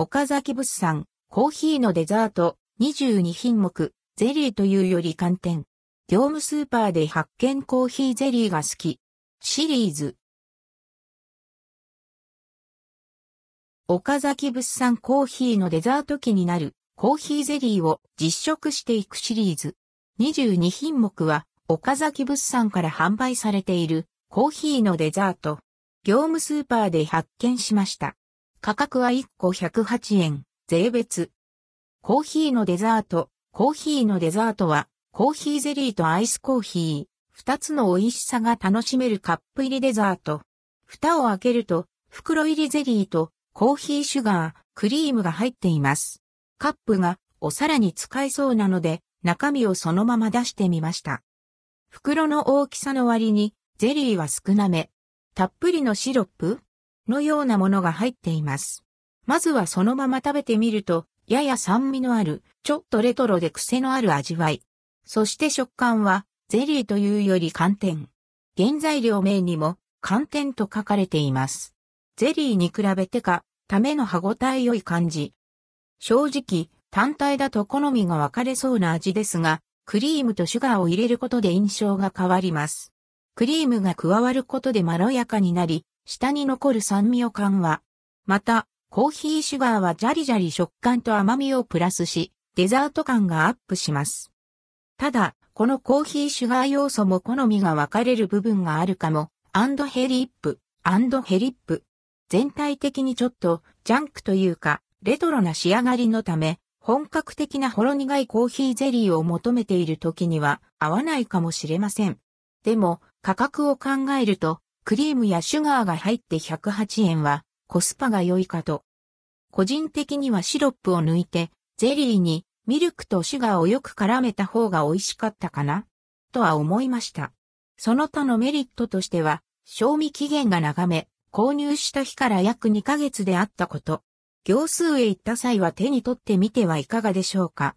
岡崎物産、コーヒーのデザート、22品目、ゼリーというより寒天。業務スーパーで発見コーヒーゼリーが好き。シリーズ。岡崎物産コーヒーのデザート機になるコーヒーゼリーを実食していくシリーズ。22品目は岡崎物産から販売されているコーヒーのデザート。業務スーパーで発見しました。価格は1個108円、税別。コーヒーのデザート。コーヒーのデザートは、コーヒーゼリーとアイスコーヒー、二つの美味しさが楽しめるカップ入りデザート。蓋を開けると、袋入りゼリーとコーヒーシュガー、クリームが入っています。カップがお皿に使えそうなので、中身をそのまま出してみました。袋の大きさの割に、ゼリーは少なめ。たっぷりのシロップのようなものが入っています。まずはそのまま食べてみると、やや酸味のある、ちょっとレトロで癖のある味わい。そして食感は、ゼリーというより寒天。原材料名にも、寒天と書かれています。ゼリーに比べてか、ための歯ごたえ良い感じ。正直、単体だと好みが分かれそうな味ですが、クリームとシュガーを入れることで印象が変わります。クリームが加わることでまろやかになり、下に残る酸味を緩和。また、コーヒーシュガーはジャリジャリ食感と甘みをプラスし、デザート感がアップします。ただ、このコーヒーシュガー要素も好みが分かれる部分があるかも、 and hellip、and hellip。全体的にちょっとジャンクというか、レトロな仕上がりのため、本格的なほろ苦いコーヒーゼリーを求めている時には合わないかもしれません。でも、価格を考えると、クリームやシュガーが入って108円はコスパが良いかと。個人的にはシロップを抜いて、ゼリーにミルクとシュガーをよく絡めた方が美味しかったかなとは思いました。その他のメリットとしては、賞味期限が長め、購入した日から約2ヶ月であったこと。行数へ行った際は手に取ってみてはいかがでしょうか。